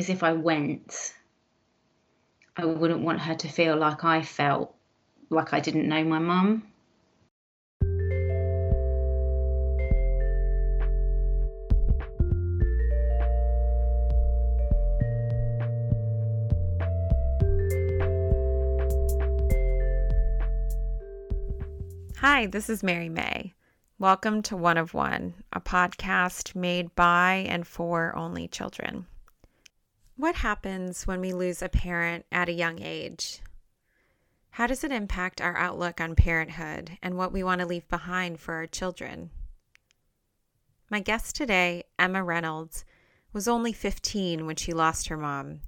because if I went, I wouldn't want her to feel like I felt like I didn't know my mum. Hi, this is Mary May. Welcome to One of One, a podcast made by and for only children. What happens when we lose a parent at a young age? How does it impact our outlook on parenthood and what we want to leave behind for our children? My guest today, Emma Reynolds, was only 15 when she lost her mom,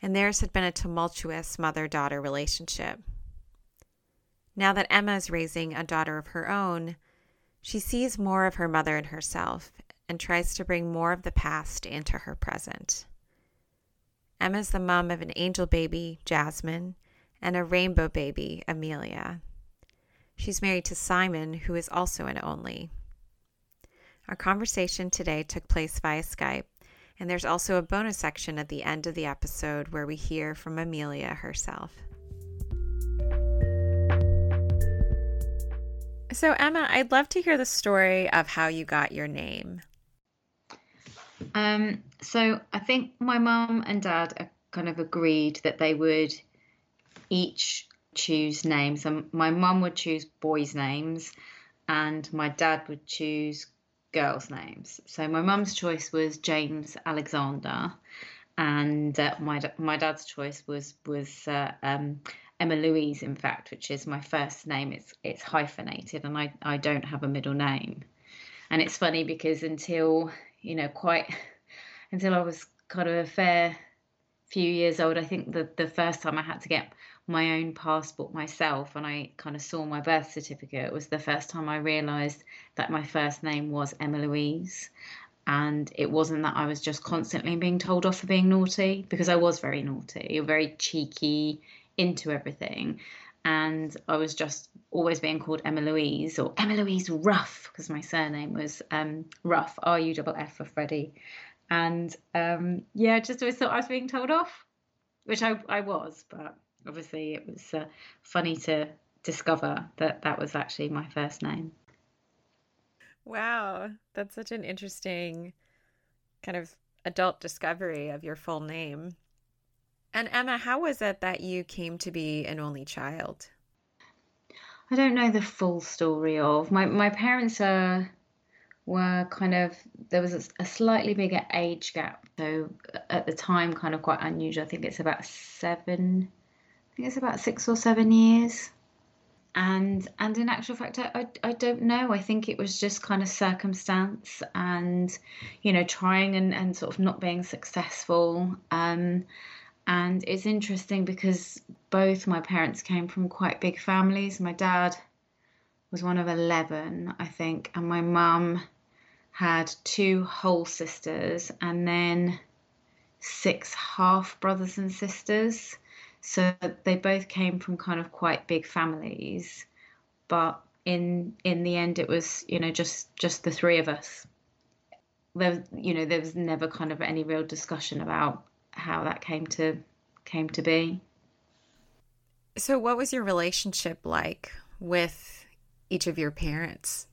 and theirs had been a tumultuous mother daughter relationship. Now that Emma is raising a daughter of her own, she sees more of her mother in herself and tries to bring more of the past into her present. Emma's the mom of an angel baby, Jasmine, and a rainbow baby, Amelia. She's married to Simon, who is also an only. Our conversation today took place via Skype, and there's also a bonus section at the end of the episode where we hear from Amelia herself. So, Emma, I'd love to hear the story of how you got your name. Um, so I think my mum and dad kind of agreed that they would each choose names. So my mum would choose boys' names, and my dad would choose girls' names. So my mum's choice was James Alexander, and uh, my my dad's choice was was uh, um, Emma Louise, in fact, which is my first name. It's it's hyphenated, and I I don't have a middle name. And it's funny because until you know quite until I was kind of a fair few years old, I think the the first time I had to get my own passport myself and I kind of saw my birth certificate was the first time I realised that my first name was Emma Louise. And it wasn't that I was just constantly being told off for being naughty, because I was very naughty, very cheeky, into everything. And I was just always being called Emma Louise or Emma Louise Ruff because my surname was um, Ruff, R U F F for Freddie. And um, yeah, I just always thought I was being told off, which I, I was, but obviously it was uh, funny to discover that that was actually my first name. Wow, that's such an interesting kind of adult discovery of your full name. And Emma, how was it that you came to be an only child? I don't know the full story of my my parents are were kind of there was a, slightly bigger age gap so at the time kind of quite unusual. I think it's about seven i think it's about six or seven years. And and in actual fact I, I, I don't know. I think it was just kind of circumstance and you know trying and, and sort of not being successful. Um and it's interesting because both my parents came from quite big families. My dad was one of 11, I think, and my mum had two whole sisters and then six half brothers and sisters. So they both came from kind of quite big families, but in in the end it was, you know, just just the three of us. There you know, there was never kind of any real discussion about how that came to came to be. So, what was your relationship like with each of your parents?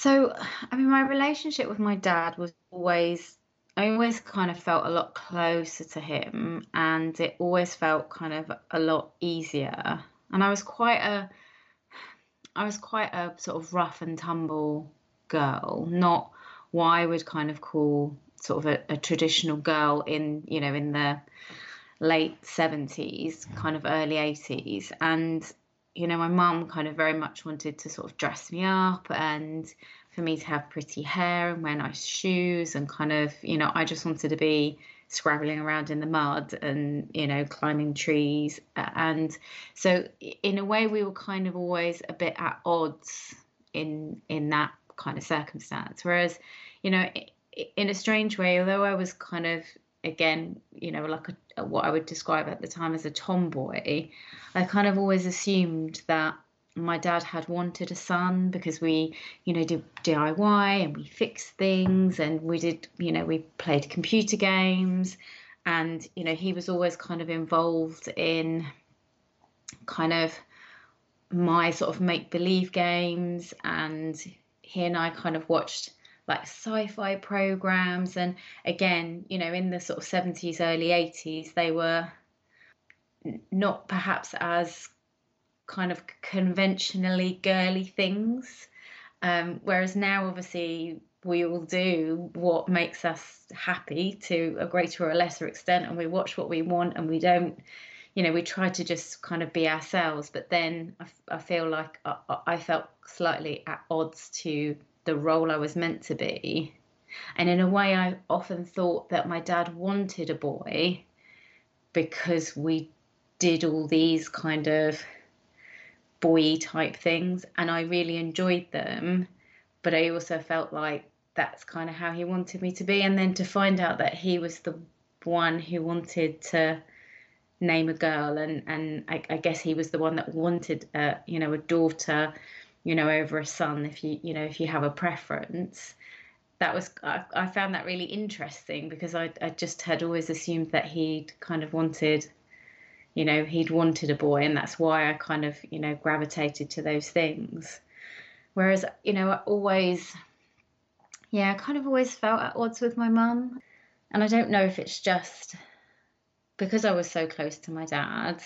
So, I mean, my relationship with my dad was always, I always kind of felt a lot closer to him, and it always felt kind of a lot easier. And I was quite a, I was quite a sort of rough and tumble girl, not what I would kind of call sort of a, a traditional girl in you know in the late 70s kind of early 80s and you know my mum kind of very much wanted to sort of dress me up and for me to have pretty hair and wear nice shoes and kind of you know i just wanted to be scrabbling around in the mud and you know climbing trees. And so in a way we were kind of always a bit at odds in in that kind of circumstance. Whereas you know in a strange way, although I was kind of again, you know, like a, what I would describe at the time as a tomboy, I kind of always assumed that my dad had wanted a son because we, you know, did DIY and we fixed things and we did, you know, we played computer games. And, you know, he was always kind of involved in kind of my sort of make believe games. And he and I kind of watched like sci-fi programs. And again you know in the sort of 70s early 80s they were not perhaps as kind of conventionally girly things um, whereas now obviously we all do what makes us happy to a greater or a lesser extent and we watch what we want and we don't you know we try to just kind of be ourselves but then i, I feel like I, I felt slightly at odds to the role I was meant to be. And in a way, I often thought that my dad wanted a boy because we did all these kind of boy type things and I really enjoyed them. But I also felt like that's kind of how he wanted me to be. And then to find out that he was the one who wanted to name a girl and and I, I guess he was the one that wanted a you know a daughter you know, over a son if you, you know, if you have a preference. That was, I, I found that really interesting because I, I just had always assumed that he'd kind of wanted, you know, he'd wanted a boy, and that's why I kind of, you know, gravitated to those things. Whereas, you know, I always, yeah, I kind of always felt at odds with my mum. And I don't know if it's just because I was so close to my dad.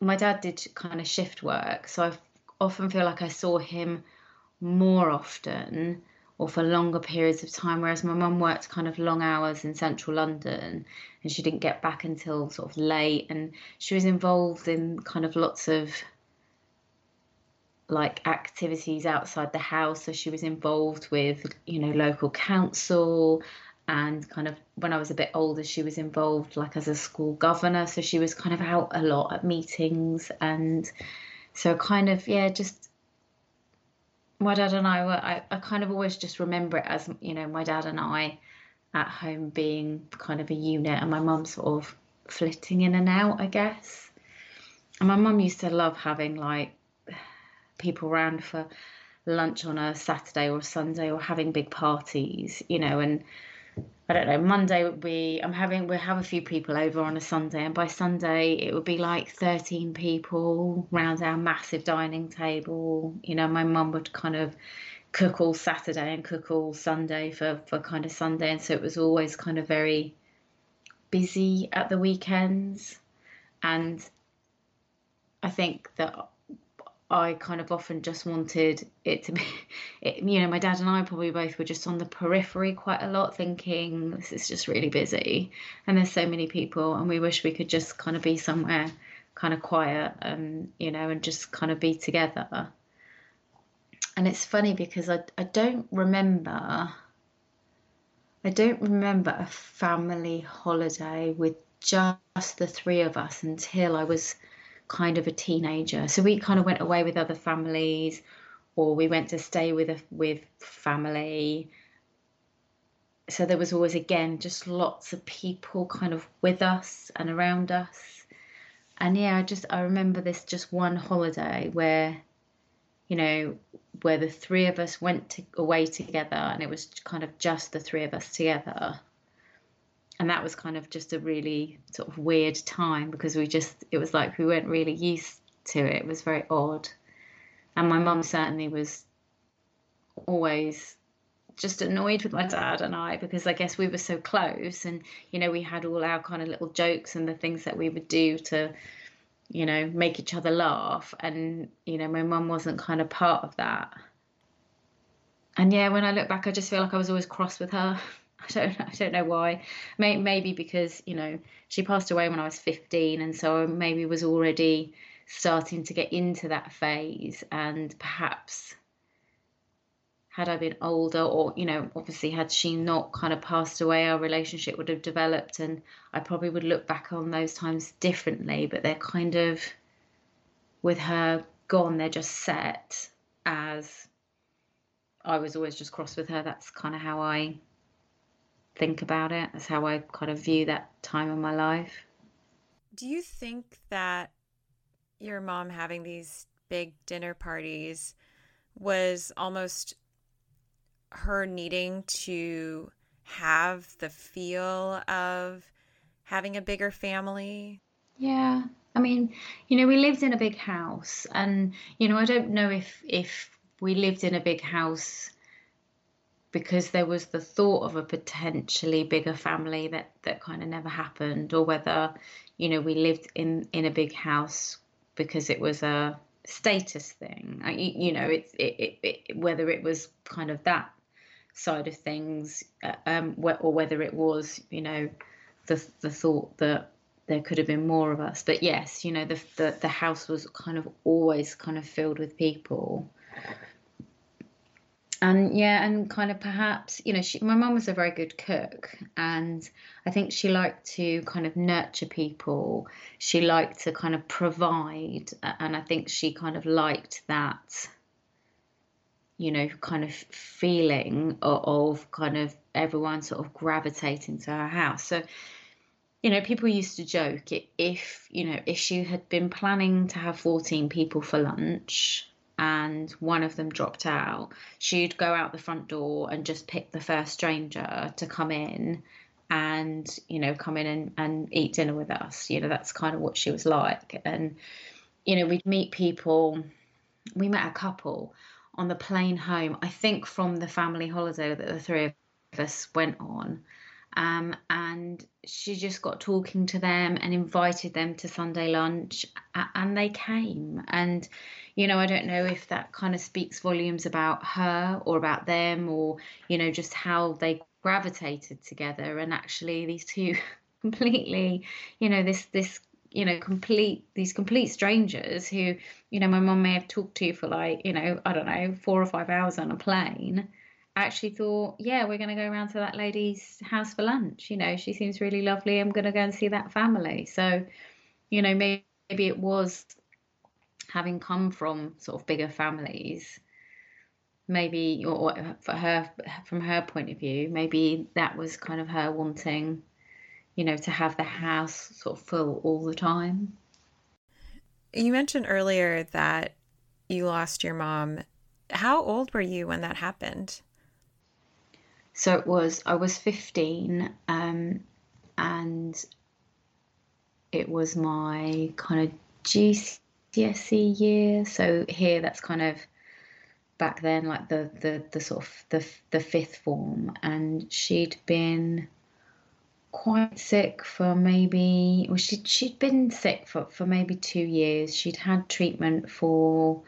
My dad did kind of shift work, so I often feel like I saw him more often or for longer periods of time, whereas my mum worked kind of long hours in central London and she didn't get back until sort of late. And she was involved in kind of lots of like activities outside the house. So she was involved with, you know, local council and kind of when I was a bit older, she was involved like as a school governor. So she was kind of out a lot at meetings and so kind of yeah just my dad and I were I, I kind of always just remember it as you know my dad and I at home being kind of a unit and my mum sort of flitting in and out I guess. And my mum used to love having like people around for lunch on a Saturday or Sunday or having big parties you know and I don't know, Monday would be, I'm having, we'll have a few people over on a Sunday, and by Sunday it would be like 13 people round our massive dining table. You know, my mum would kind of cook all Saturday and cook all Sunday for, for kind of Sunday. And so it was always kind of very busy at the weekends. And I think that I kind of often just wanted it to be, it, you know, my dad and I probably both were just on the periphery quite a lot, thinking this is just really busy and there's so many people, and we wish we could just kind of be somewhere kind of quiet and, you know, and just kind of be together. And it's funny because I, I don't remember, I don't remember a family holiday with just the three of us until I was kind of a teenager. So we kind of went away with other families, or we went to stay with a with family. So there was always again just lots of people kind of with us and around us. And yeah, I just I remember this just one holiday where, you know, where the three of us went to, away together, and it was kind of just the three of us together and that was kind of just a really sort of weird time because we just it was like we weren't really used to it. It was very odd. And my mum certainly was always just annoyed with my dad and I because I guess we were so close and you know we had all our kind of little jokes and the things that we would do to you know make each other laugh. And you know my mum wasn't kind of part of that. And yeah when I look back I just feel like I was always cross with her I don't I don't know why. Maybe because you know she passed away when I was 15, and so I maybe was already starting to get into that phase, and perhaps had I been older, or you know, obviously had she not kind of passed away, our relationship would have developed, and I probably would look back on those times differently. But they're kind of with her gone, they're just set as I was always just cross with her. That's kind of how I think about it. That's how I kind of view that time in my life. Do you think that your mom having these big dinner parties was almost her needing to have the feel of having a bigger family? Yeah. I mean, you know, we lived in a big house and you know, I don't know if if we lived in a big house because there was the thought of a potentially bigger family that that kind of never happened or whether you know we lived in in a big house because it was a status thing. You, know it's it, it, it, whether it was kind of that side of things uh, um or whether it was you know the the thought that there could have been more of us. But yes you know the the, the house was kind of always kind of filled with people and yeah and kind of perhaps you know she, my mum was a very good cook and i think she liked to kind of nurture people. She liked to kind of provide and i think she kind of liked that you know kind of feeling of, of kind of everyone sort of gravitating to her house. So you know people used to joke if you know if she had been planning to have 14 people for lunch and one of them dropped out, she'd go out the front door and just pick the first stranger to come in and, you know, come in and, and eat dinner with us. You know, that's kind of what she was like. And, you know, we'd meet people. We met a couple on the plane home, I think from the family holiday that the three of us went on. Um, and she just got talking to them and invited them to Sunday lunch, and they came. And you know, I don't know if that kind of speaks volumes about her or about them, or you know, just how they gravitated together. And actually, these two completely, you know, this this you know complete these complete strangers who you know my mom may have talked to for like you know i don't know four or five hours on a plane actually thought, yeah, we're going to go around to that lady's house for lunch. You know, she seems really lovely. I'm going to go and see that family. So, you know, maybe, it was having come from sort of bigger families. Maybe, or for her, from her point of view, maybe that was kind of her wanting, you know, to have the house sort of full all the time. You mentioned earlier that you lost your mom. How old were you when that happened? So it was, I was 15 um, and it was my kind of GCSE year. So here that's kind of back then like the, the, the sort of the, the fifth form and she'd been quite sick for maybe well she'd, she'd been sick for, for maybe two years she'd had treatment for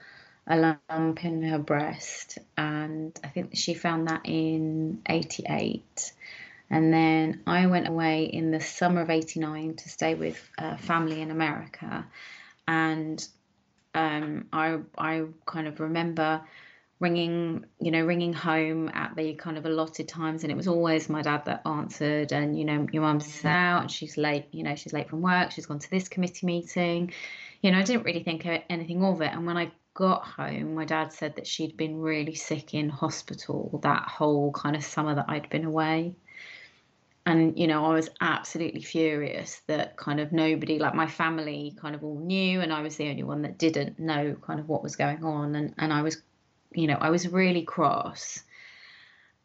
a lump in her breast, and I think she found that in 88. And then I went away in the summer of 89 to stay with family in America. And um, I, I kind of remember ringing, you know, ringing home at the kind of allotted times, and it was always my dad that answered. And you know, your mum's out, she's late. You know, she's late from work. She's gone to this committee meeting. You know, I didn't really think anything of it. And when I got home, my dad said that she'd been really sick in hospital that whole kind of summer that I'd been away. And, you know, I was absolutely furious that kind of nobody, like my family, kind of all knew, and I was the only one that didn't know kind of what was going on. And, and I was, you know, I was really cross.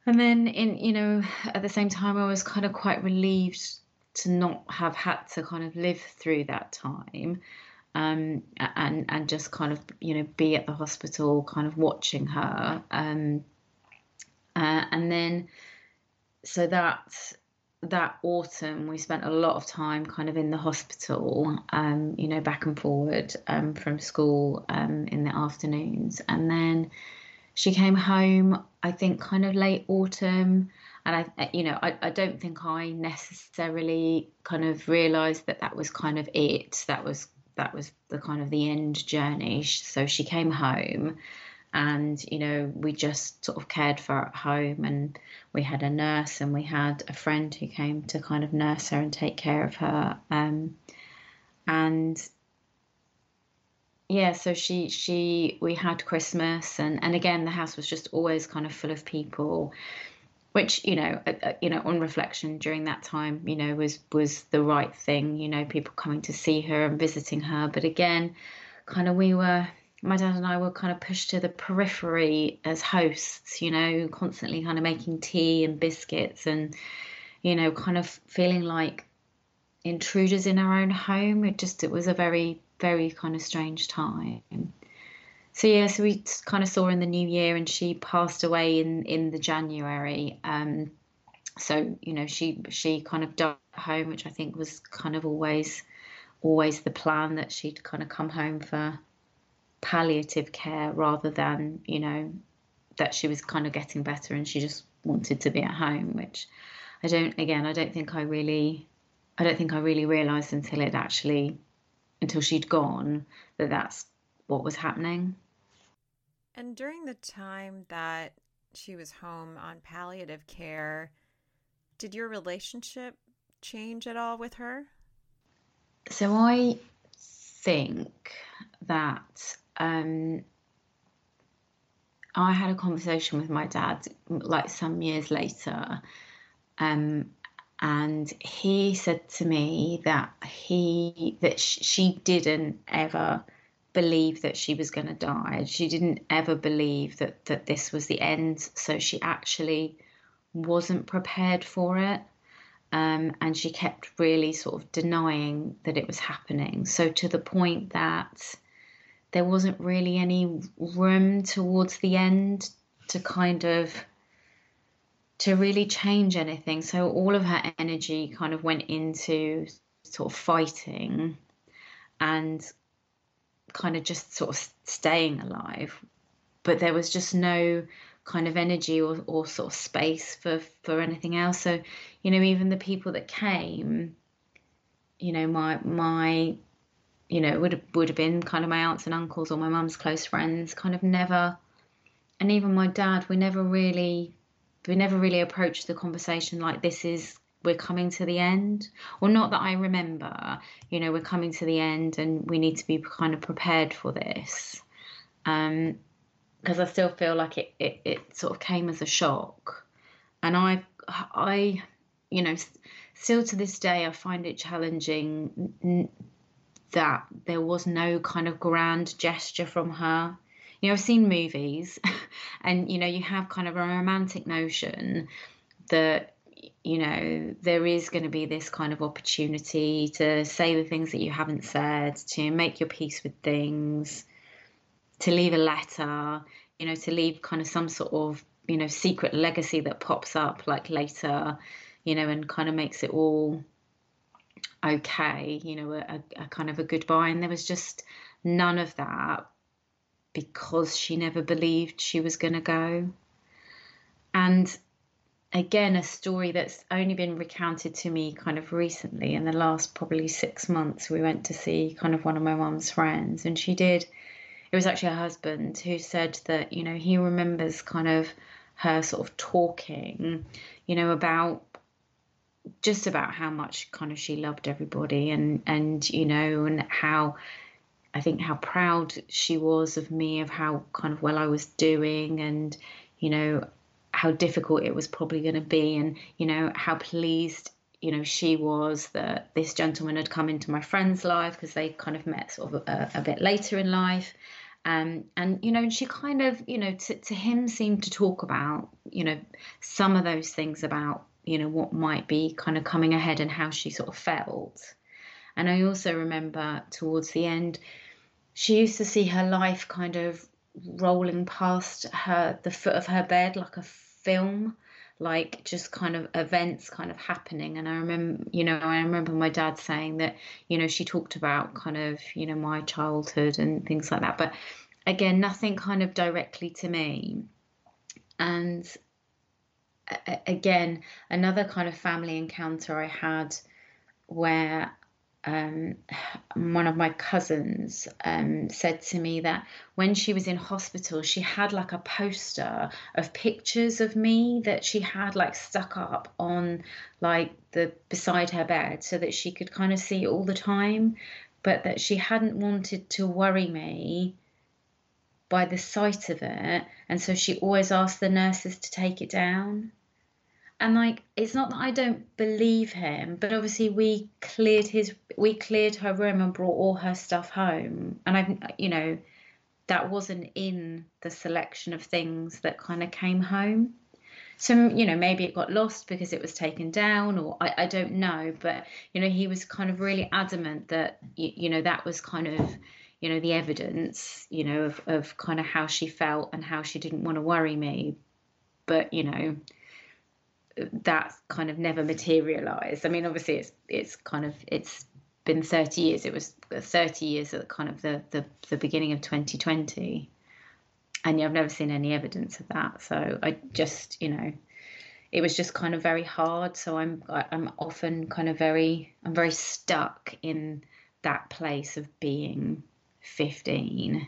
And then, in, you know, at the same time, I was kind of quite relieved to not have had to kind of live through that time um, and and just kind of you know be at the hospital, kind of watching her, um, uh, and then so that that autumn we spent a lot of time kind of in the hospital, um, you know, back and forward um, from school um, in the afternoons, and then she came home. I think kind of late autumn and I, you know, I, I don't think I necessarily kind of realised that that was kind of it. That was that was the kind of the end journey. So she came home and you know we just sort of cared for her at home and we had a nurse and we had a friend who came to kind of nurse her and take care of her um, and yeah so she she we had christmas and and again the house was just always kind of full of people which you know uh, uh, you know on reflection during that time you know was was the right thing you know people coming to see her and visiting her but again kind of we were my dad and I were kind of pushed to the periphery as hosts, you know, constantly kind of making tea and biscuits and, you know, kind of feeling like intruders in our own home. It just, it was a very, very kind of strange time. So yeah, so we kind of saw in the new year, and she passed away in in the January. Um, so you know, she she kind of died at home, which I think was kind of always always the plan that she'd kind of come home for palliative care rather than you know that she was kind of getting better and she just wanted to be at home, which I don't. Again, I don't think I really, I don't think I really realised until it actually, until she'd gone that that's what was happening. And during the time that she was home on palliative care, did your relationship change at all with her? So I think that um, I had a conversation with my dad like some years later, um, and he said to me that he that she didn't ever believe that she was going to die. She didn't ever believe that that this was the end. So she actually wasn't prepared for it. Um, and she kept really sort of denying that it was happening. So to the point that there wasn't really any room towards the end to kind of to really change anything. So all of her energy kind of went into sort of fighting and kind of just sort of staying alive. But there was just no kind of energy or, or sort of space for, for anything else. So, you know, even the people that came, you know, my my you know, would have, would have been kind of my aunts and uncles or my mum's close friends, kind of never, and even my dad, we never really, we never really approached the conversation like this is we're coming to the end, or not that I remember, you know, we're coming to the end and we need to be kind of prepared for this. Um, because I still feel like it, it, it sort of came as a shock. And I, I, you know, still to this day, I find it challenging that there was no kind of grand gesture from her. You know, I've seen movies, and you know, you have kind of a romantic notion that you know there is going to be this kind of opportunity to say the things that you haven't said, to make your peace with things, to leave a letter, you know, to leave kind of some sort of you know secret legacy that pops up like later, you know, and kind of makes it all okay, you know, a, a, kind of a goodbye. And there was just none of that because she never believed she was going to go. And again, a story that's only been recounted to me kind of recently in the last probably six months. We went to see kind of one of my mum's friends, and she did. It was actually her husband who said that, you know, he remembers kind of her sort of talking, you know, about just about how much kind of she loved everybody and and you know and how I think how proud she was of me of how kind of well I was doing and you know how difficult it was probably going to be and you know how pleased you know she was that this gentleman had come into my friend's life because they kind of met sort of a, a bit later in life. Um, and you know she kind of you know to, to him seemed to talk about you know some of those things about you know what might be kind of coming ahead and how she sort of felt. And i also remember towards the end she used to see her life kind of rolling past her the foot of her bed like a film like just kind of events kind of happening. And i remember you know i remember my dad saying that you know she talked about kind of you know my childhood and things like that. But again nothing kind of directly to me. And again, another kind of family encounter I had where um, one of my cousins um, said to me that when she was in hospital, she had like a poster of pictures of me that she had like stuck up on like the beside her bed so that she could kind of see all the time, but that she hadn't wanted to worry me by the sight of it. And so she always asked the nurses to take it down. And like, it's not that I don't believe him, but obviously we cleared his, we cleared her room and brought all her stuff home. And I've, you know, that wasn't in the selection of things that kind of came home. So, you know, maybe it got lost because it was taken down, or I, I don't know. But, you know, he was kind of really adamant that, you, you know, that was kind of, you know, the evidence, you know, of, of kind of how she felt and how she didn't want to worry me. But, you know, that kind of never materialized. I mean, obviously, it's it's kind of it's been 30 years. It was 30 years at kind of the the, the beginning of 2020, and yeah, I've never seen any evidence of that. So I just, you know, it was just kind of very hard. So I'm I'm often kind of very I'm very stuck in that place of being 15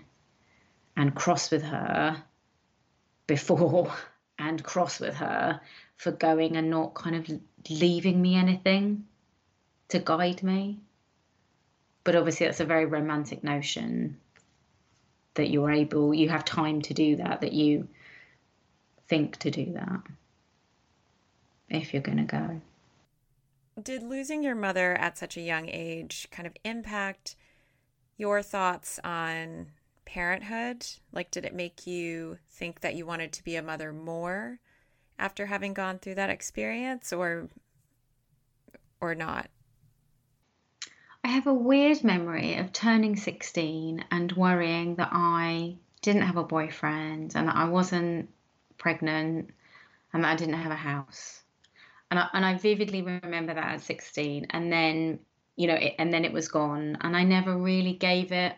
and cross with her before and cross with her for going and not kind of leaving me anything to guide me. But obviously, that's a very romantic notion that you're able, you have time to do that, that you think to do that if you're going to go. Did losing your mother at such a young age kind of impact your thoughts on parenthood? Like, did it make you think that you wanted to be a mother more after having gone through that experience, or or not? I have a weird memory of turning 16 and worrying that I didn't have a boyfriend and that I wasn't pregnant and that I didn't have a house. And I, and I vividly remember that at 16. And then, you know, it, and then it was gone. And I never really gave it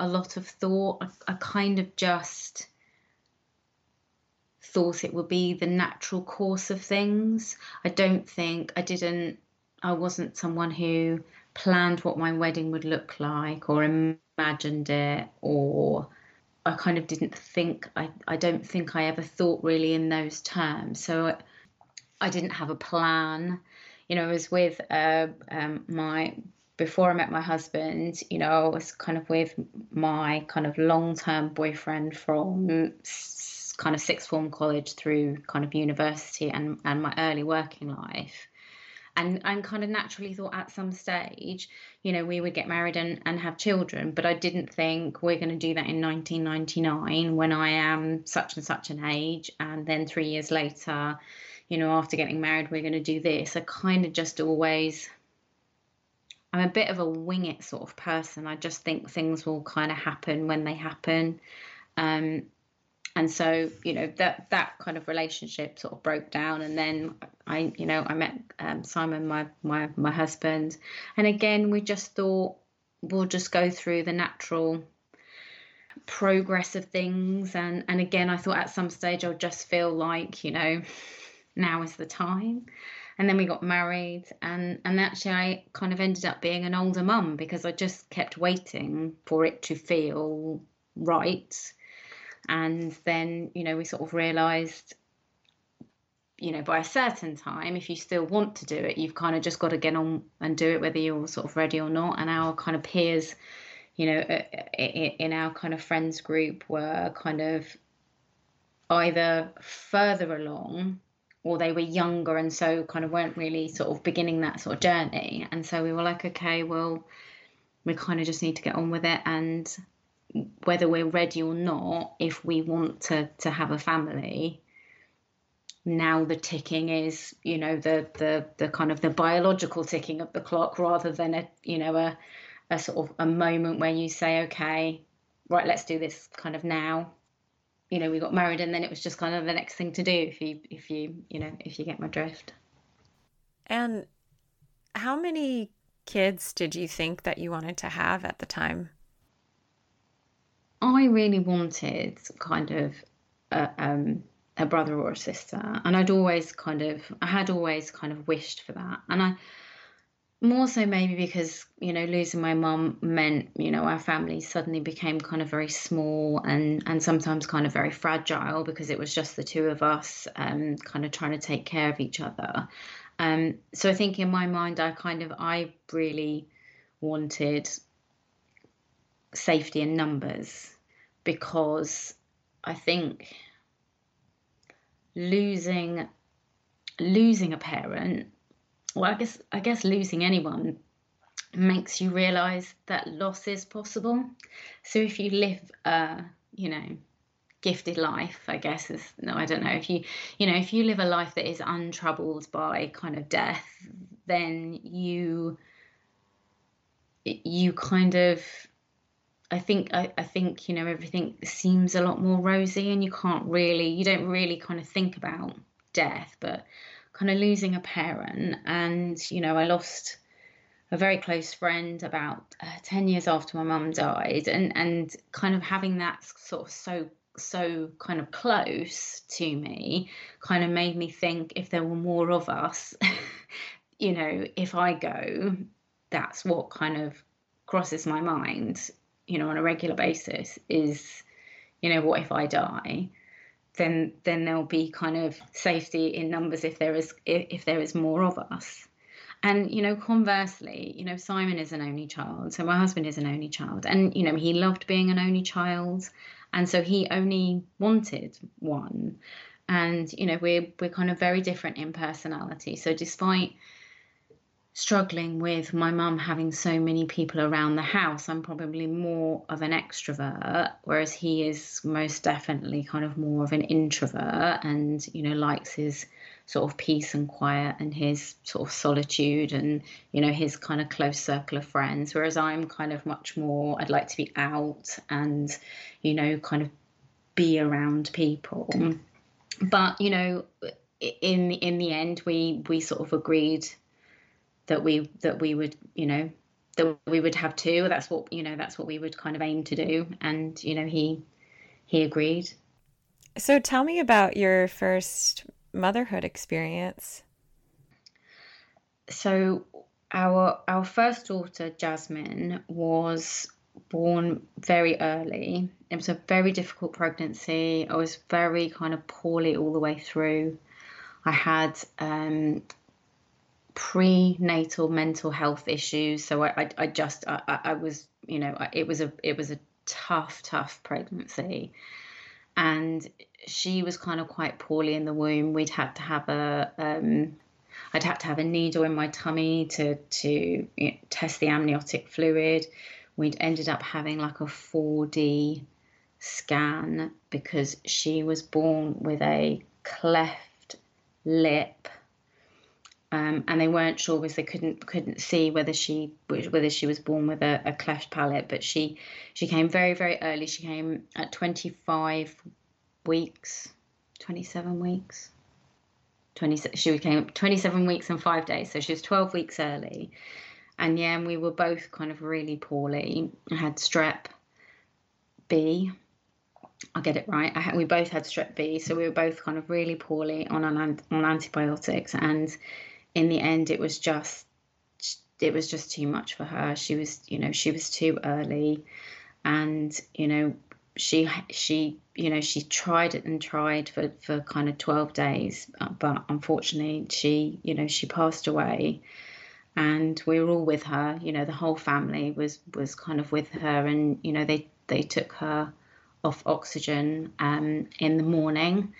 a lot of thought. I, I kind of just thought it would be the natural course of things. I don't think I didn't, I wasn't someone who planned what my wedding would look like or imagined it or I kind of didn't think I, I don't think I ever thought really in those terms so I didn't have a plan you know I was with uh, um, my before I met my husband you know I was kind of with my kind of long-term boyfriend from kind of sixth form college through kind of university and, and my early working life. And and kind of naturally thought at some stage you know we would get married and, and have children but i didn't think we're going to do that in 1999 when i am such and such an age. And then three years later you know after getting married we're going to do this. I kind of just always i'm a bit of a wing it sort of person. I just think things will kind of happen when they happen. Um, and so you know that that kind of relationship sort of broke down. And then i you know i met um, simon my my my husband. And again we just thought we'll just go through the natural progress of things. And and again i thought at some stage i'll just feel like you know now is the time. And then we got married. And and actually i kind of ended up being an older mum because i just kept waiting for it to feel right and then you know we sort of realized you know by a certain time if you still want to do it you've kind of just got to get on and do it whether you're sort of ready or not. And our kind of peers you know uh, uh, in our kind of friends group were kind of either further along or they were younger and so kind of weren't really sort of beginning that sort of journey. And so we were like okay well we kind of just need to get on with it. And whether we're ready or not, if we want to to have a family, now the ticking is, you know, the the the kind of the biological ticking of the clock rather than a you know a a sort of a moment where you say, okay, right, let's do this kind of now. You know, we got married and then it was just kind of the next thing to do if you if you you know if you get my drift. And how many kids did you think that you wanted to have at the time? I really wanted kind of a, um, a brother or a sister, and I'd always kind of, I had always kind of wished for that, and I more so maybe because you know losing my mum meant you know our family suddenly became kind of very small and and sometimes kind of very fragile because it was just the two of us um kind of trying to take care of each other. Um so i think in my mind i kind of i really wanted safety in numbers because I think losing losing a parent well I guess I guess losing anyone makes you realize that loss is possible. So if you live a you know gifted life i guess is no i don't know if you you know if you live a life that is untroubled by kind of death then you you kind of I think I, I think you know everything seems a lot more rosy and you can't really you don't really kind of think about death but kind of losing a parent. And you know I lost a very close friend about uh, 10 years after my mum died. And and kind of having that sort of so so kind of close to me kind of made me think if there were more of us you know if i go that's what kind of crosses my mind you know on a regular basis is you know what if i die? Then then there'll be kind of safety in numbers if there is if, there is more of us. And you know conversely you know simon is an only child so my husband is an only child. And you know he loved being an only child and so he only wanted one. And you know we're we're kind of very different in personality. So despite struggling with my mum having so many people around the house. I'm probably more of an extrovert whereas he is most definitely kind of more of an introvert and you know likes his sort of peace and quiet and his sort of solitude and you know his kind of close circle of friends. Whereas i'm kind of much more i'd like to be out and you know kind of be around people. Mm. But you know in in the end we we sort of agreed that we that we would you know that we would have two that's what you know that's what we would kind of aim to do and you know he he agreed so tell me about your first motherhood experience? So our our first daughter Jasmine was born very early. It was a very difficult pregnancy. I was very kind of poorly all the way through. I had um, prenatal mental health issues, so I, I, I just I, I was you know it was a it was a tough tough pregnancy, and she was kind of quite poorly in the womb. We'd had to have a um, I'd had to have a needle in my tummy to to you know, test the amniotic fluid. We'd ended up having like a 4D scan because she was born with a cleft lip. Um, and they weren't sure because they couldn't couldn't see whether she whether she was born with a, a cleft palate. But she she came very very early. She came at 25 weeks, 27 weeks. 20, she came 27 weeks and five days, so she was 12 weeks early. And yeah, and we were both kind of really poorly. I had strep B. I'll get it right. We both had strep B, so we were both kind of really poorly on on, on antibiotics. And in the end, it was just it was just too much for her. She was, you know, she was too early, and you know, she she you know she tried it and tried for for kind of 12 days uh, but unfortunately she you know she passed away. And we were all with her you know the whole family was was kind of with her. And you know they they took her off oxygen um, in the morning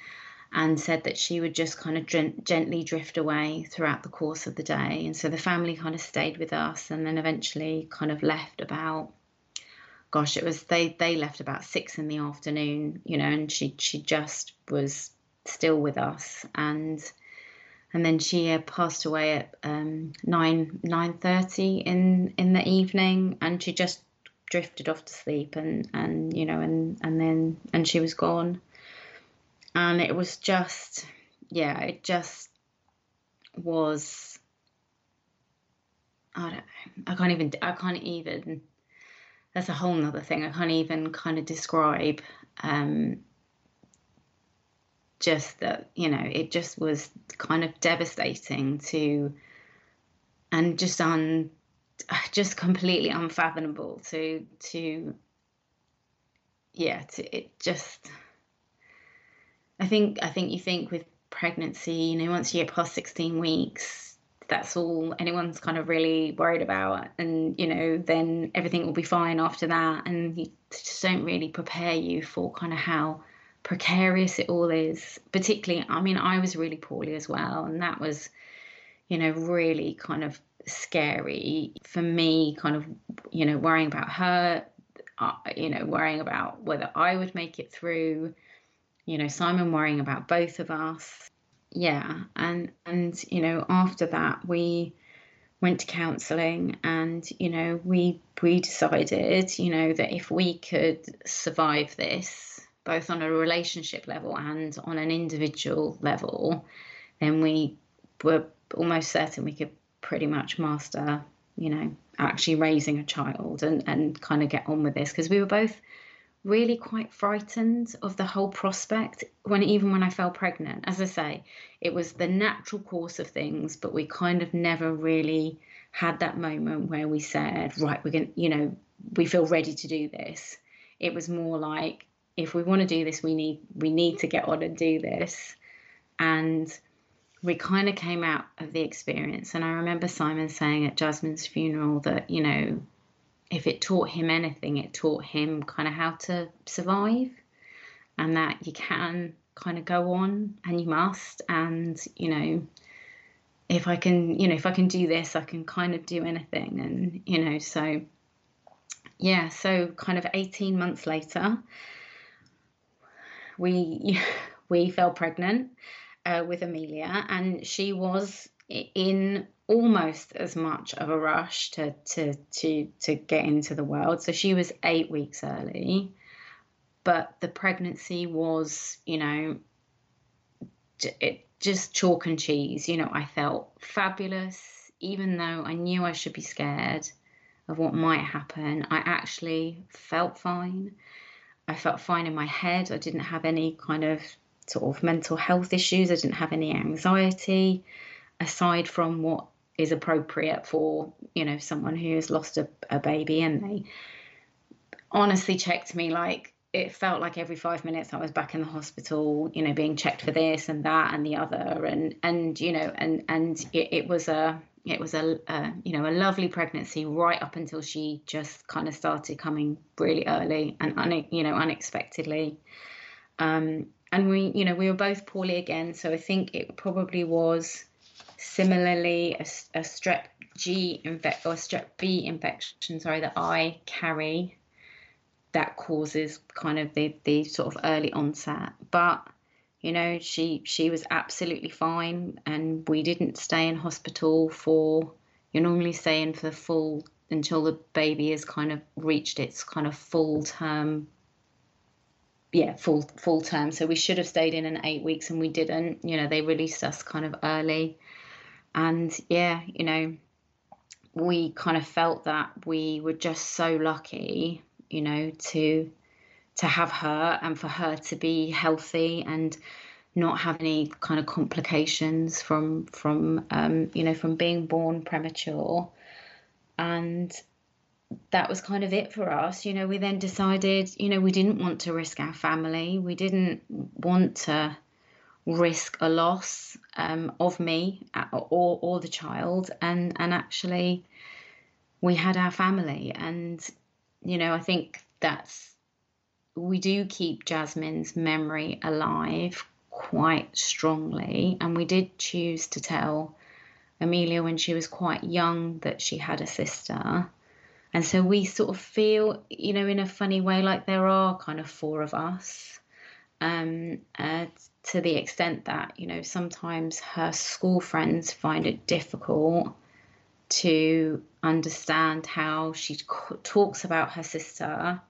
and said that she would just kind of gently drift away throughout the course of the day. And so the family kind of stayed with us and then eventually kind of left about gosh, it was they they left about six in the afternoon, you know, and she she just was still with us, and and then she uh, passed away at um, nine nine thirty in in the evening, and she just drifted off to sleep, and and you know, and and then and she was gone, and it was just yeah, it just was. I don't know. I can't even. I can't even that's a whole nother thing. I can't even kind of describe. Um, just that you know, it just was kind of devastating to, and just un, just completely unfathomable to to. Yeah, to it just. I think I think you think with pregnancy, you know, once you get past sixteen weeks, that's all anyone's kind of really worried about. And you know then everything will be fine after that. And you just don't really prepare you for kind of how precarious it all is. Particularly i mean i was really poorly as well. And that was you know really kind of scary for me kind of you know worrying about her uh, you know, worrying about whether I would make it through, you know, Simon worrying about both of us. Yeah. And, and, you know, after that, we, went to counseling and you know we we decided you know that if we could survive this both on a relationship level and on an individual level then we were almost certain we could pretty much master you know actually raising a child and and kind of get on with this because we were both really quite frightened of the whole prospect when even when I fell pregnant. As I say, it was the natural course of things, but we kind of never really had that moment where we said, right, we're going to, you know, we feel ready to do this. It was more like, if we want to do this, we need we need to get on and do this. And we kind of came out of the experience. And I remember Simon saying at Jasmine's funeral that, you know, if it taught him anything, it taught him kind of how to survive and that you can kind of go on and you must. And, you know, if I can, you know, if I can do this, I can kind of do anything. And, you know, so yeah, so kind of 18 months later, we we fell pregnant uh, with Amelia, and she was in almost as much of a rush to to to to get into the world. So she was eight weeks early, but the pregnancy was, you know, it just chalk and cheese. You know, I felt fabulous, even though I knew I should be scared of what might happen. I actually felt fine. I felt fine in my head. I didn't have any kind of sort of mental health issues. I didn't have any anxiety aside from what is appropriate for you know someone who has lost a, a baby and they honestly checked me like it felt like every five minutes I was back in the hospital, you know, being checked for this and that and the other, and and you know, and and it, it was a it was a, a, you know a lovely pregnancy right up until she just kind of started coming really early and you know unexpectedly, um, and we you know we were both poorly again, so I think it probably was Similarly, a, a strep G infection or strep B infection, sorry, that I carry that causes kind of the, the sort of early onset. But you know, she she was absolutely fine, and we didn't stay in hospital for. You normally stay in for the full until the baby has kind of reached its kind of full term. Yeah, full full term. So we should have stayed in an eight weeks, and we didn't. You know, they released us kind of early. And yeah, you know, we kind of felt that we were just so lucky, you know, to to have her and for her to be healthy and not have any kind of complications from from um, you know from being born premature. And that was kind of it for us. You know we then decided you know we didn't want to risk our family. We didn't want to risk a loss um, of me uh, or or the child, and and actually we had our family, and you know I think that's we do keep Jasmine's memory alive quite strongly, and we did choose to tell Amelia when she was quite young that she had a sister. And so we sort of feel, you know, in a funny way, like there are kind of four of us. Um, uh, to the extent that you know sometimes her school friends find it difficult to understand how she talks about her sister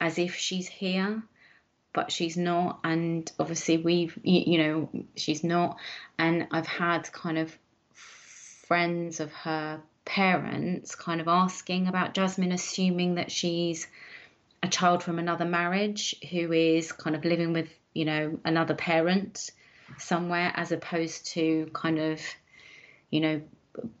as if she's here but she's not. And obviously we've you know she's not. And i've had kind of friends of her parents kind of asking about jasmine assuming that she's a child from another marriage who is kind of living with you know, another parent somewhere as opposed to kind of, you know,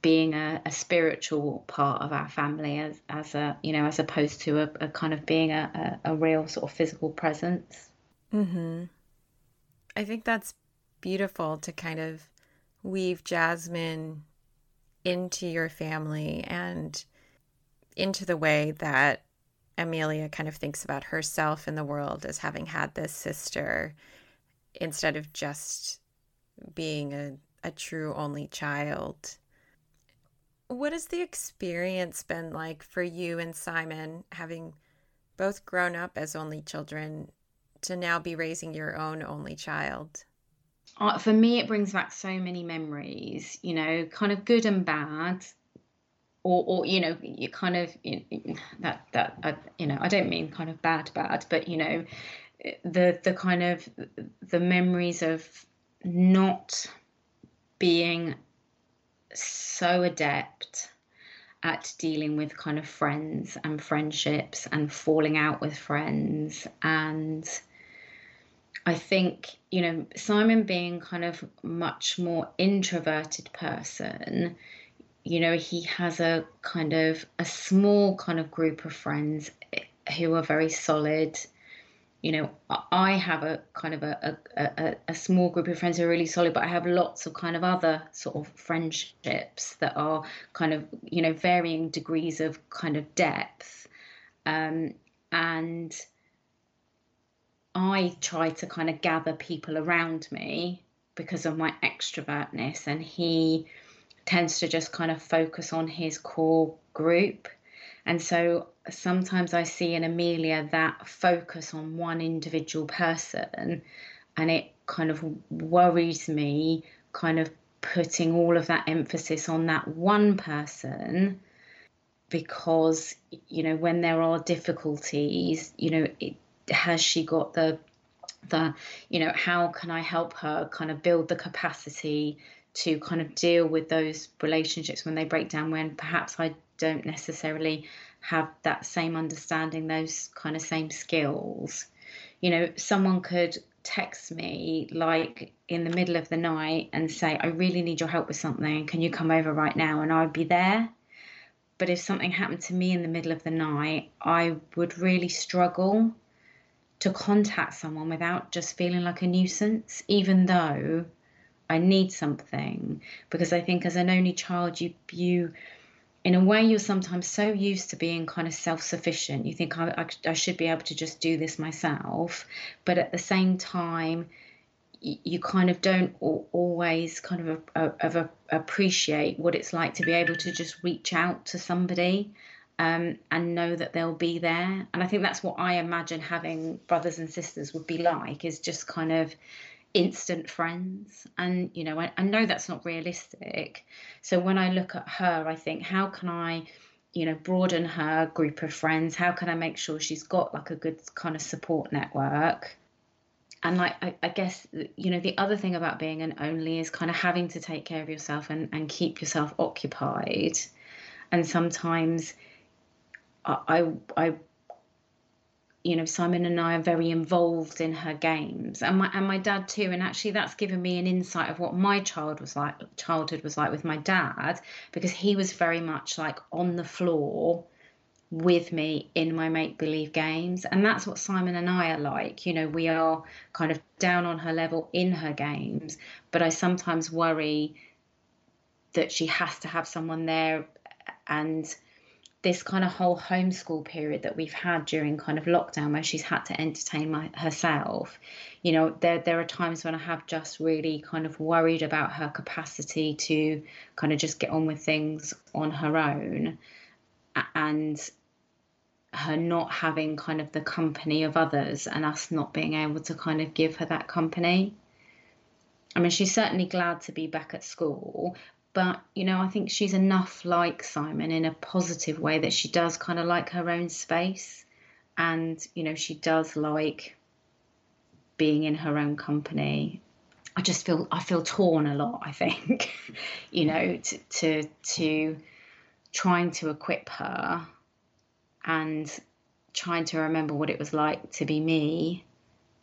being a, a spiritual part of our family as, as a, you know, as opposed to a, a kind of being a, a, a real sort of physical presence. Mm-hmm. I think that's beautiful to kind of weave Jasmine into your family and into the way that Amelia kind of thinks about herself in the world as having had this sister instead of just being a, a true only child. What has the experience been like for you and Simon having both grown up as only children to now be raising your own only child? Uh, for me, it brings back so many memories, you know, kind of good and bad. Or, or you know, you kind of you know, that that you know, I don't mean kind of bad, bad, but you know, the the kind of the memories of not being so adept at dealing with kind of friends and friendships and falling out with friends. And I think, you know, Simon being kind of much more introverted person, you know, he has a kind of a small kind of group of friends who are very solid. You know, I have a kind of a, a, a, small group of friends who are really solid, but I have lots of kind of other sort of friendships that are kind of, you know, varying degrees of kind of depth. Um, and I try to kind of gather people around me because of my extrovertness, and he tends to just kind of focus on his core group. And so sometimes I see in Amelia that focus on one individual person, and it kind of worries me, kind of putting all of that emphasis on that one person because you know when there are difficulties you know it has she got the the you know how can i help her kind of build the capacity to kind of deal with those relationships when they break down when perhaps i don't necessarily have that same understanding those kind of same skills. You know someone could text me like in the middle of the night and say i really need your help with something. Can you come over right now? And i'd be there. But if something happened to me in the middle of the night i would really struggle to contact someone without just feeling like a nuisance, even though I need something. Because I think as an only child, you you in a way you're sometimes so used to being kind of self-sufficient you think I, I, I, should be able to just do this myself but at the same time you, kind of don't always kind of, of, of appreciate what it's like to be able to just reach out to somebody um, and know that they'll be there. And I think that's what I imagine having brothers and sisters would be like is just kind of instant friends. And, you know, I, I know that's not realistic. So when I look at her, I think, how can I, you know, broaden her group of friends? How can I make sure she's got like a good kind of support network? and like I, I, guess you know the other thing about being an only is kind of having to take care of yourself and, and keep yourself occupied and sometimes I, I, you know, Simon and I are very involved in her games, and my and my dad too. And actually, that's given me an insight of what my child was like, childhood was like with my dad, because he was very much like on the floor with me in my make believe games, and that's what Simon and I are like. You know, we are kind of down on her level in her games, but I sometimes worry that she has to have someone there and this kind of whole homeschool period that we've had during kind of lockdown where she's had to entertain my, herself. You know there there are times when i have just really kind of worried about her capacity to kind of just get on with things on her own and her not having kind of the company of others and us not being able to kind of give her that company. I mean, she's certainly glad to be back at school, but you know i think she's enough like simon in a positive way that she does kind of like her own space. And you know she does like being in her own company. I just feel i feel torn a lot i think you know to, to to trying to equip her and trying to remember what it was like to be me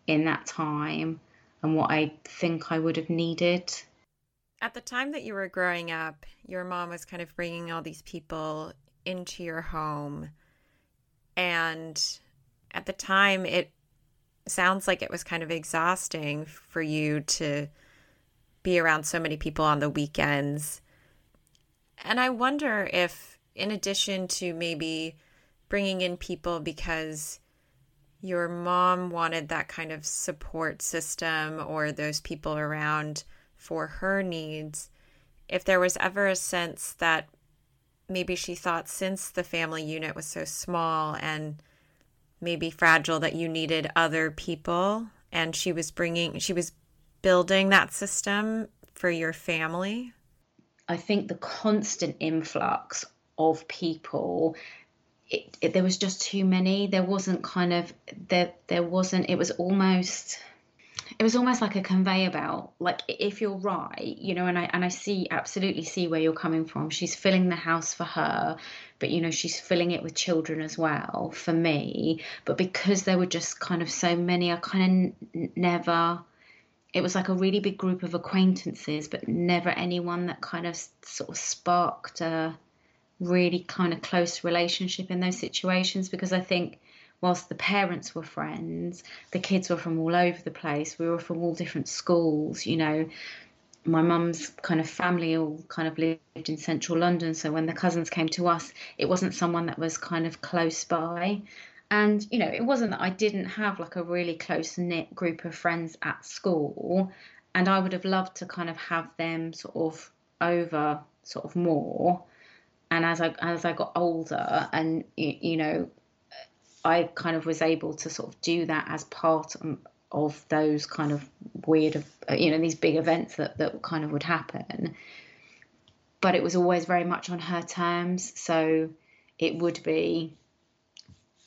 in that time and what i think i would have needed at the time that you were growing up, your mom was kind of bringing all these people into your home. And at the time, it sounds like it was kind of exhausting for you to be around so many people on the weekends. And I wonder if, in addition to maybe bringing in people because your mom wanted that kind of support system or those people around for her needs, if there was ever a sense that maybe she thought since the family unit was so small and maybe fragile that you needed other people and she was bringing she was building that system for your family? I think the constant influx of people it, it, there was just too many. There wasn't kind of there there wasn't it was almost it was almost like a conveyor belt like if you're right you know and i and i see absolutely see where you're coming from. She's filling the house for her but you know she's filling it with children as well for me. But because there were just kind of so many i kind of n- never it was like a really big group of acquaintances but never anyone that kind of sort of sparked a really kind of close relationship in those situations. Because i think whilst the parents were friends, the kids were from all over the place. We were from all different schools, you know. My mum's kind of family all kind of lived in central London, so when the cousins came to us, it wasn't someone that was kind of close by. And, you know, it wasn't that I didn't have like a really close knit group of friends at school. And I would have loved to kind of have them sort of over sort of more. And as I as I got older and you, know I kind of was able to sort of do that as part of those kind of weird, uh, you know, these big events that, that kind of would happen. But it was always very much on her terms. So it would be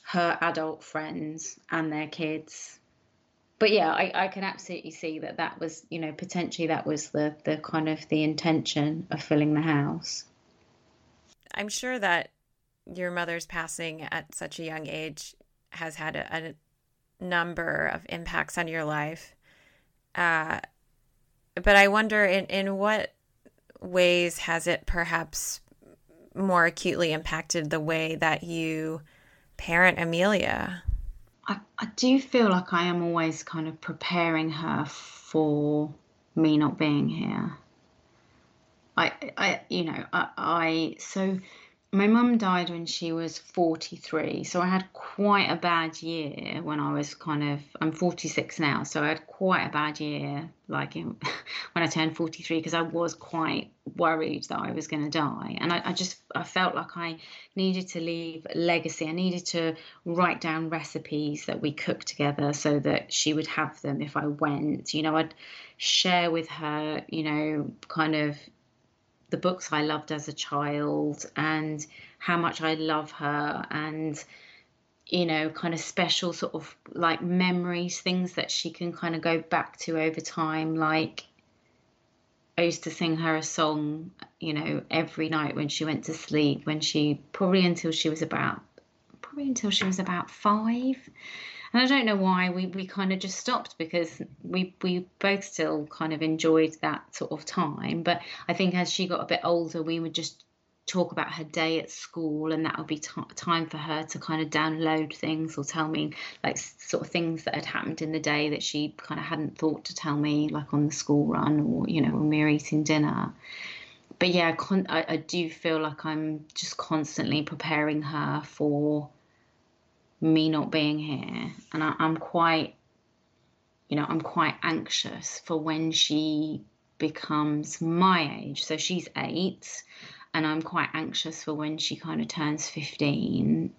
her adult friends and their kids. But yeah, I, I can absolutely see that that was, you know, potentially that was the, the kind of the intention of filling the house. I'm sure that your mother's passing at such a young age has had a, a number of impacts on your life. Uh, but I wonder in, in what ways has it perhaps more acutely impacted the way that you parent Amelia? I, I do feel like I am always kind of preparing her for me not being here. I, I, you know, I, I so my mum died when she was 43 so i had quite a bad year when i was kind of i'm 46 now so i had quite a bad year like in, when i turned 43 because i was quite worried that i was going to die and I, I, just i felt like i needed to leave legacy. I needed to write down recipes that we cooked together so that she would have them if i went you know i'd share with her you know kind of the books I loved as a child and how much I love her and you know kind of special sort of like memories things that she can kind of go back to over time like I used to sing her a song you know every night when she went to sleep when she probably until she was about probably until she was about 5 and I don't know why we, we kind of just stopped because we we both still kind of enjoyed that sort of time. But I think as she got a bit older, we would just talk about her day at school and that would be t- time for her to kind of download things or tell me like sort of things that had happened in the day that she kind of hadn't thought to tell me like on the school run or you know when we were eating dinner but yeah con- I, I do feel like i'm just constantly preparing her for me not being here. And I, i'm quite you know i'm quite anxious for when she becomes my age. So she's eight and i'm quite anxious for when she kind of turns 15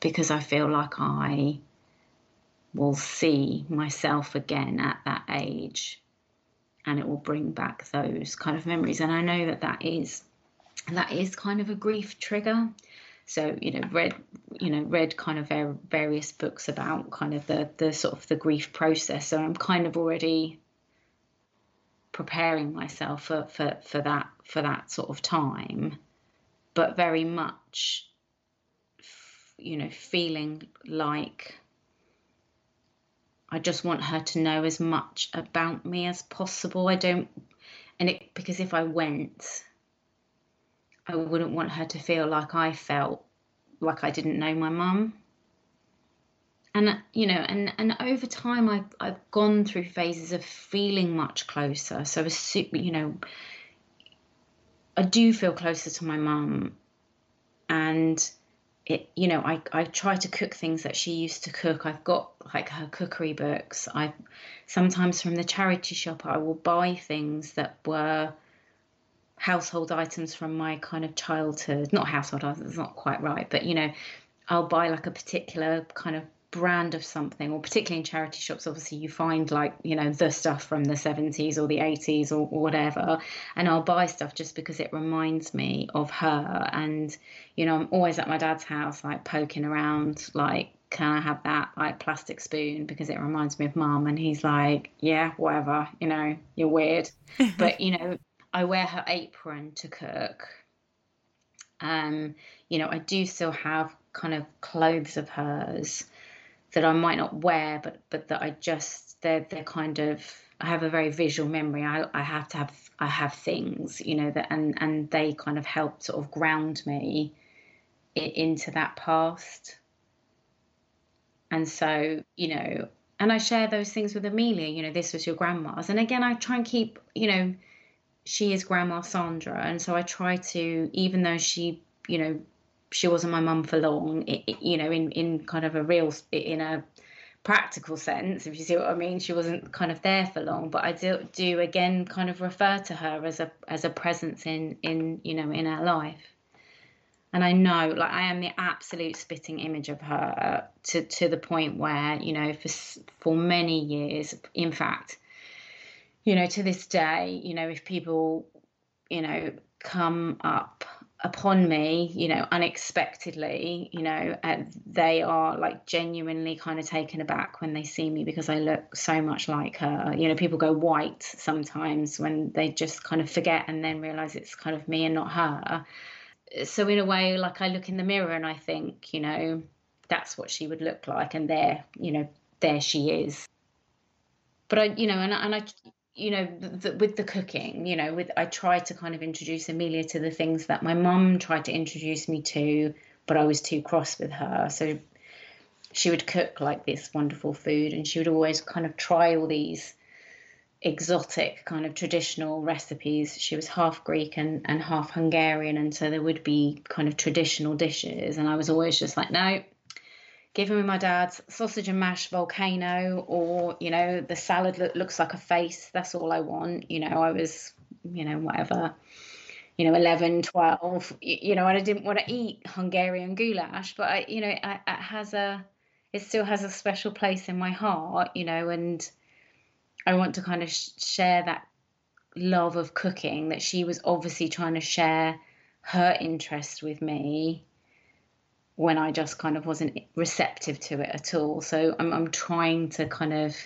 because i feel like i will see myself again at that age and it will bring back those kind of memories. And i know that that is that is kind of a grief trigger so you know, read you know read kind of various books about kind of the the sort of the grief process. So I'm kind of already preparing myself for for for that for that sort of time, but very much you know feeling like I just want her to know as much about me as possible. I don't, and it because if I went, I wouldn't want her to feel like I felt like I didn't know my mum. And uh, you know, and and over time, I've I've gone through phases of feeling much closer. So, you know, I do feel closer to my mum, and it, you know, I I try to cook things that she used to cook. I've got like her cookery books. I sometimes from the charity shop, I will buy things that were household items from my kind of childhood not household items it's not quite right but you know I'll buy like a particular kind of brand of something, or particularly in charity shops, obviously you find like, you know, the stuff from the 70s or the 80s or, or, whatever. And I'll buy stuff just because it reminds me of her. And, you know, I'm always at my dad's house, like poking around, like, can I have that like plastic spoon because it reminds me of mum? And he's like, yeah, whatever, you know, you're weird. but, you know, I wear her apron to cook. Um, you know, I do still have kind of clothes of hers that I might not wear, but but that I just they're they're kind of I have a very visual memory. I, I have to have I have things, you know, that and and they kind of help sort of ground me into that past. And so, you know, and I share those things with Amelia, you know, this was your grandma's. And again, I try and keep, you know, she is Grandma Sandra. And so I try to, even though she, you know, she wasn't my mum for long, it, it, you know, in, in kind of a real, in a practical sense, if you see what I mean. She wasn't kind of there for long, but I do, do again kind of refer to her as a, as a presence in, in, you know, in our life. And I know, like, I am the absolute spitting image of her uh, to, to the point where, you know, for, for many years, in fact, you know, to this day, you know, if people, you know, come up upon me, you know, unexpectedly, you know, they are like genuinely kind of taken aback when they see me because I look so much like her. You know, people go white sometimes when they just kind of forget and then realize it's kind of me and not her. So, in a way, like I look in the mirror and I think, you know, that's what she would look like, and there, you know, there she is. But I, you know, and, and I, you know the, with the cooking you know with i tried to kind of introduce amelia to the things that my mum tried to introduce me to but i was too cross with her. So she would cook like this wonderful food and she would always kind of try all these exotic kind of traditional recipes. She was half greek and, and half hungarian and so there would be kind of traditional dishes and i was always just like no give me my dad's sausage and mash volcano or you know the salad that looks like a face. That's all i want. You know i was you know whatever you know 11 12 you know and i didn't want to eat hungarian goulash but i you know it, it has a it still has a special place in my heart you know and i want to kind of sh- share that love of cooking that she was obviously trying to share her interest with me when I just kind of wasn't receptive to it at all. So I'm, I'm trying to kind of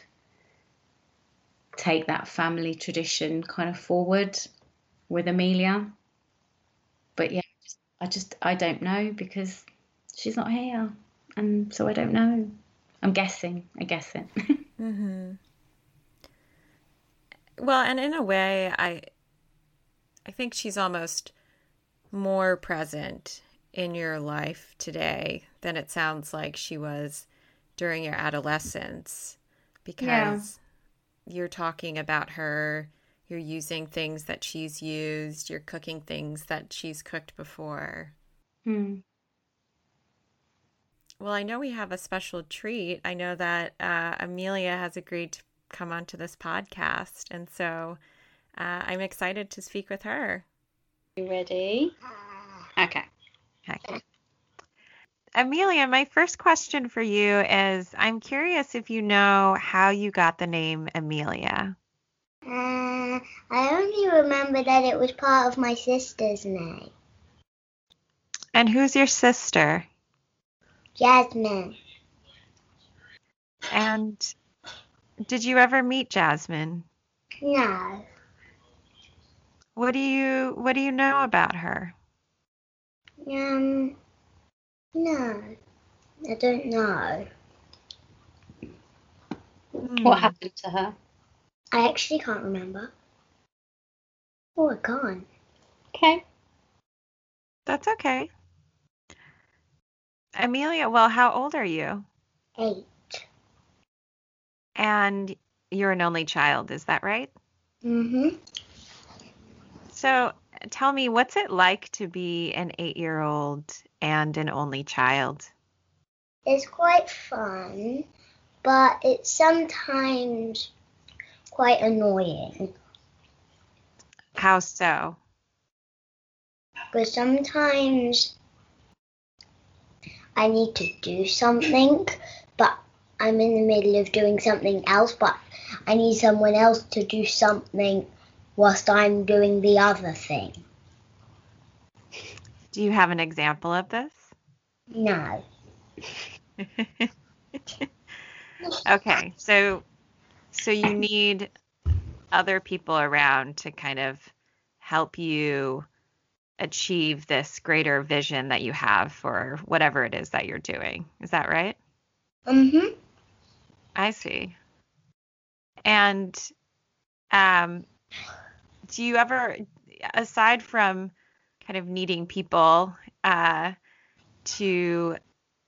take that family tradition kind of forward with Amelia. But yeah, I just I don't know because she's not here, and so I don't know. I'm guessing. I guess it. mm-hmm. Well, and in a way, I I think she's almost more present in your life today than it sounds like she was during your adolescence because yeah. you're talking about her you're using things that she's used you're cooking things that she's cooked before. Hmm. well i know we have a special treat. I know that uh, amelia has agreed to come onto this podcast and so uh, i'm excited to speak with her. You ready? Okay Okay. Amelia, my first question for you is I'm curious if you know how you got the name Amelia. Uh, I only remember that it was part of my sister's name. And who's your sister? Jasmine. And did you ever meet Jasmine? No. What do you what do you know about her? Um, no, I don't know. What hmm. happened to her? I actually can't remember. Oh, I can't. Okay. That's okay. Amelia, well, how old are you? Eight. And you're an only child, is that right? Mm-hmm. So, tell me, what's it like to be an eight year old and an only child? It's quite fun, but it's sometimes quite annoying. How so? Because sometimes I need to do something, but I'm in the middle of doing something else, but I need someone else to do something whilst I'm doing the other thing. Do you have an example of this? No. okay, so so you need other people around to kind of help you achieve this greater vision that you have for whatever it is that you're doing. Is that right? Mhm. I see. And um, do you ever, aside from kind of needing people uh, to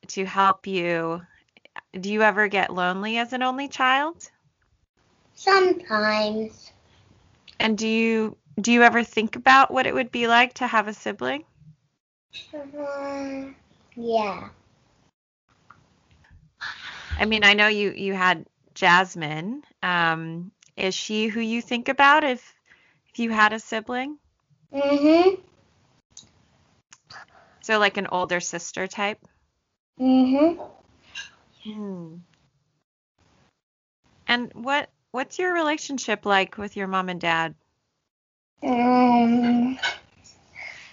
to help you, do you ever get lonely as an only child? Sometimes. And do you do you ever think about what it would be like to have a sibling? Uh, yeah. I mean, I know you you had Jasmine. Um, is she who you think about if if you had a sibling? Mm Mhm. So like an older sister type? Mhm. Hmm. And what what's your relationship like with your mom and dad? Um.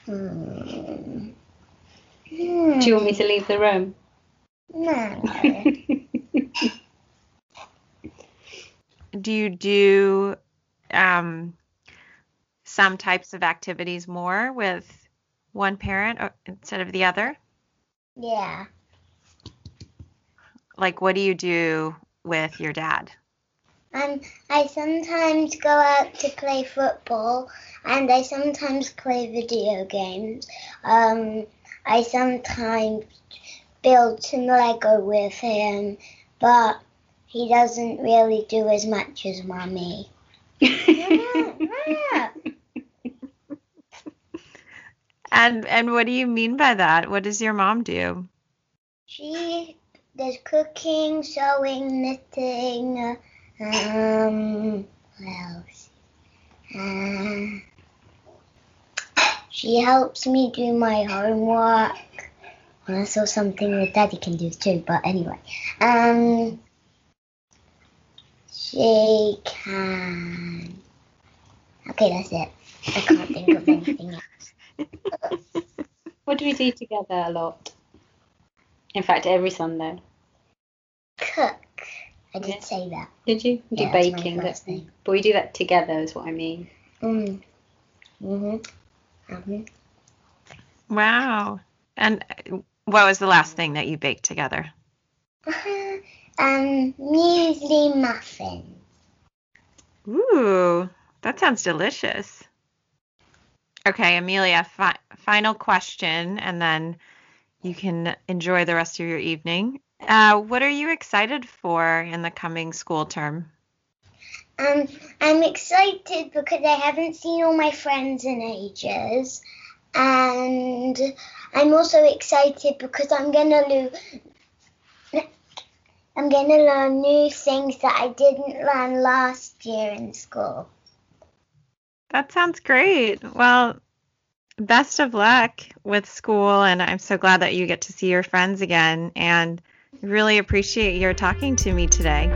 Hmm. Do you want me to leave the room? No. Do you do um, some types of activities more with one parent or, instead of the other? yeah. Like what do you do with your dad? Um, I sometimes go out to play football, and I sometimes play video games. Um, I sometimes build some Lego with him, but he doesn't really do as much as Mummy. And and what do you mean by that? What does your mom do? She does cooking, sewing, knitting. Um, what else? Uh, she helps me do my homework. And also something that Daddy can do too. But anyway, um, she can. Okay, that's it. I can't think of anything else. What do we do together a lot? In fact, every Sunday. Cook. I did Yeah. say that. Did you? We do Yeah, that's my baking, first don't we? thing. But we do that together, is what I mean. Mm. Mhm. Mhm. Wow. And uh, what was the last thing that you baked together? Uh-huh. Um, muesli muffin. Ooh, that sounds delicious. Okay, Amelia, fi- final question, and then you can enjoy the rest of your evening. Uh, what are you excited for in the coming school term? Um, I'm excited because I haven't seen all my friends in ages, and I'm also excited because I'm gonna lo- I'm gonna learn new things that I didn't learn last year in school. That sounds great. Well, best of luck with school, and I'm so glad that you get to see your friends again, and really appreciate your talking to me today.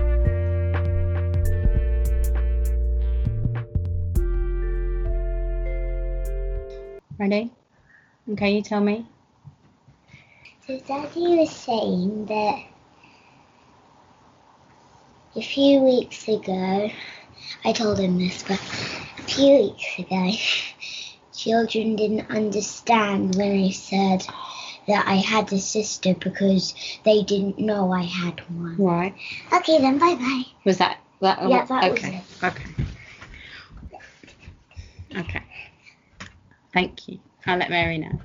Ready? Okay, you tell me. So Daddy was saying that a few weeks ago, I told him this, but a few weeks ago, children didn't understand when I said that I had a sister because they didn't know I had one. Right. Okay, then bye bye. Was that that? Yeah, that oh, was okay. it. Okay. Okay. Thank you. I'll let Mary know.